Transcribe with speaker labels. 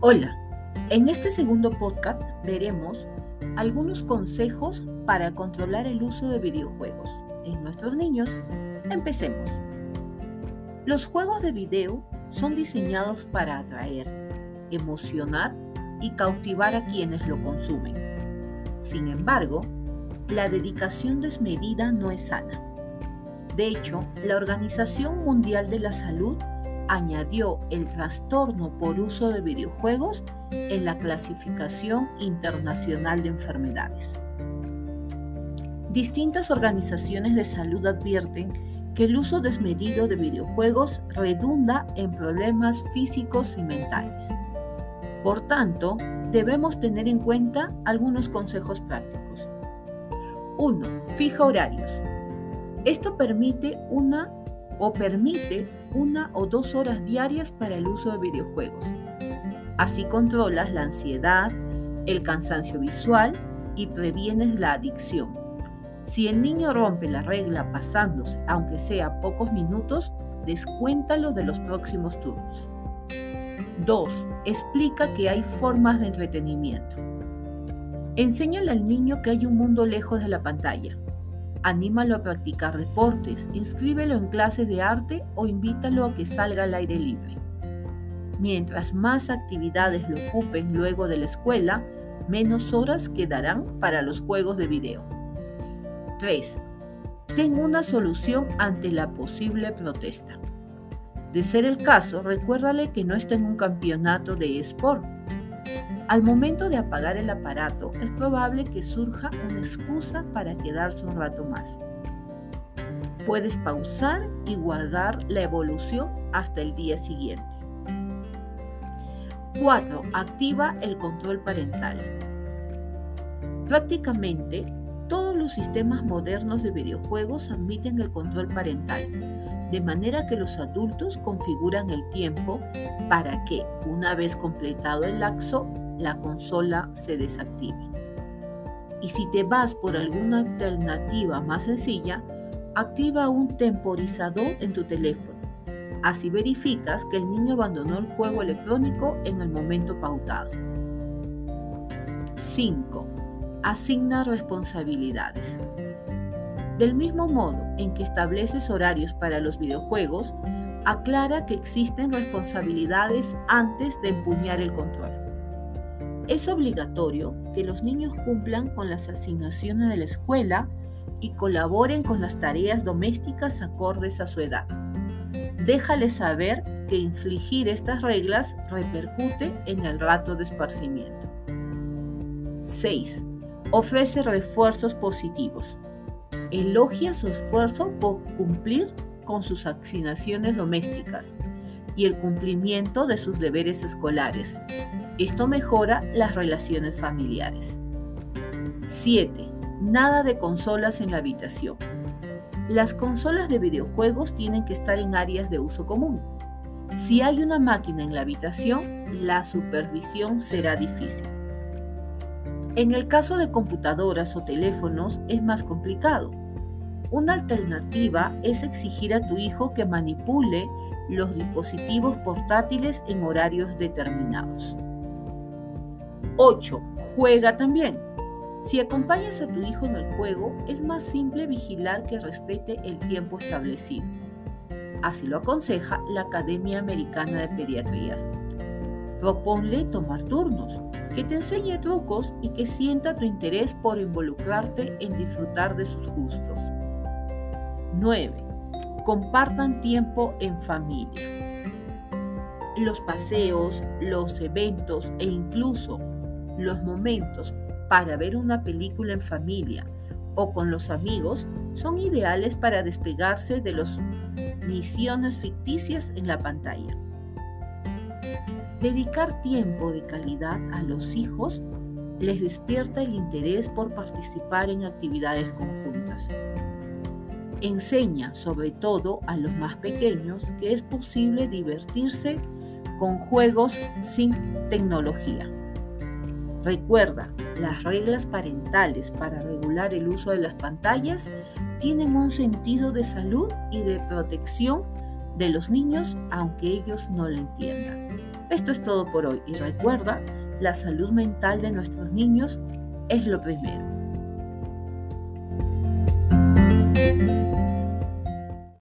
Speaker 1: Hola, en este segundo podcast veremos algunos consejos para controlar el uso de videojuegos en nuestros niños. Empecemos. Los juegos de video son diseñados para atraer, emocionar y cautivar a quienes lo consumen. Sin embargo, la dedicación desmedida no es sana. De hecho, la Organización Mundial de la Salud añadió el trastorno por uso de videojuegos en la clasificación internacional de enfermedades. Distintas organizaciones de salud advierten que el uso desmedido de videojuegos redunda en problemas físicos y mentales. Por tanto, debemos tener en cuenta algunos consejos prácticos. 1. Fija horarios. Esto permite una o permite una o dos horas diarias para el uso de videojuegos. Así controlas la ansiedad, el cansancio visual y previenes la adicción. Si el niño rompe la regla pasándose, aunque sea pocos minutos, descuéntalo de los próximos turnos. 2. Explica que hay formas de entretenimiento. Enséñale al niño que hay un mundo lejos de la pantalla Anímalo a practicar deportes, inscríbelo en clases de arte o invítalo a que salga al aire libre. Mientras más actividades lo ocupen luego de la escuela, menos horas quedarán para los juegos de video. 3. Ten una solución ante la posible protesta. De ser el caso, recuérdale que no está en un campeonato de esport al momento de apagar el aparato, es probable que surja una excusa para quedarse un rato más. Puedes pausar y guardar la evolución hasta el día siguiente. 4. Activa el control parental. Prácticamente todos los sistemas modernos de videojuegos admiten el control parental, de manera que los adultos configuran el tiempo para que, una vez completado el laxo, la consola se desactive. Y si te vas por alguna alternativa más sencilla, activa un temporizador en tu teléfono. Así verificas que el niño abandonó el juego electrónico en el momento pautado. 5. Asigna responsabilidades. Del mismo modo en que estableces horarios para los videojuegos, aclara que existen responsabilidades antes de empuñar el control. Es obligatorio que los niños cumplan con las asignaciones de la escuela y colaboren con las tareas domésticas acordes a su edad. Déjales saber que infligir estas reglas repercute en el rato de esparcimiento. 6. Ofrece refuerzos positivos. Elogia su esfuerzo por cumplir con sus asignaciones domésticas y el cumplimiento de sus deberes escolares. Esto mejora las relaciones familiares. 7. Nada de consolas en la habitación. Las consolas de videojuegos tienen que estar en áreas de uso común. Si hay una máquina en la habitación, la supervisión será difícil. En el caso de computadoras o teléfonos es más complicado. Una alternativa es exigir a tu hijo que manipule los dispositivos portátiles en horarios determinados. 8. Juega también. Si acompañas a tu hijo en el juego, es más simple vigilar que respete el tiempo establecido. Así lo aconseja la Academia Americana de Pediatría. Proponle tomar turnos, que te enseñe trucos y que sienta tu interés por involucrarte en disfrutar de sus gustos. 9. Compartan tiempo en familia. Los paseos, los eventos e incluso los momentos para ver una película en familia o con los amigos son ideales para despegarse de las misiones ficticias en la pantalla. Dedicar tiempo de calidad a los hijos les despierta el interés por participar en actividades conjuntas. Enseña sobre todo a los más pequeños que es posible divertirse con juegos sin tecnología. Recuerda, las reglas parentales para regular el uso de las pantallas tienen un sentido de salud y de protección de los niños aunque ellos no lo entiendan. Esto es todo por hoy y recuerda, la salud mental de nuestros niños es lo primero.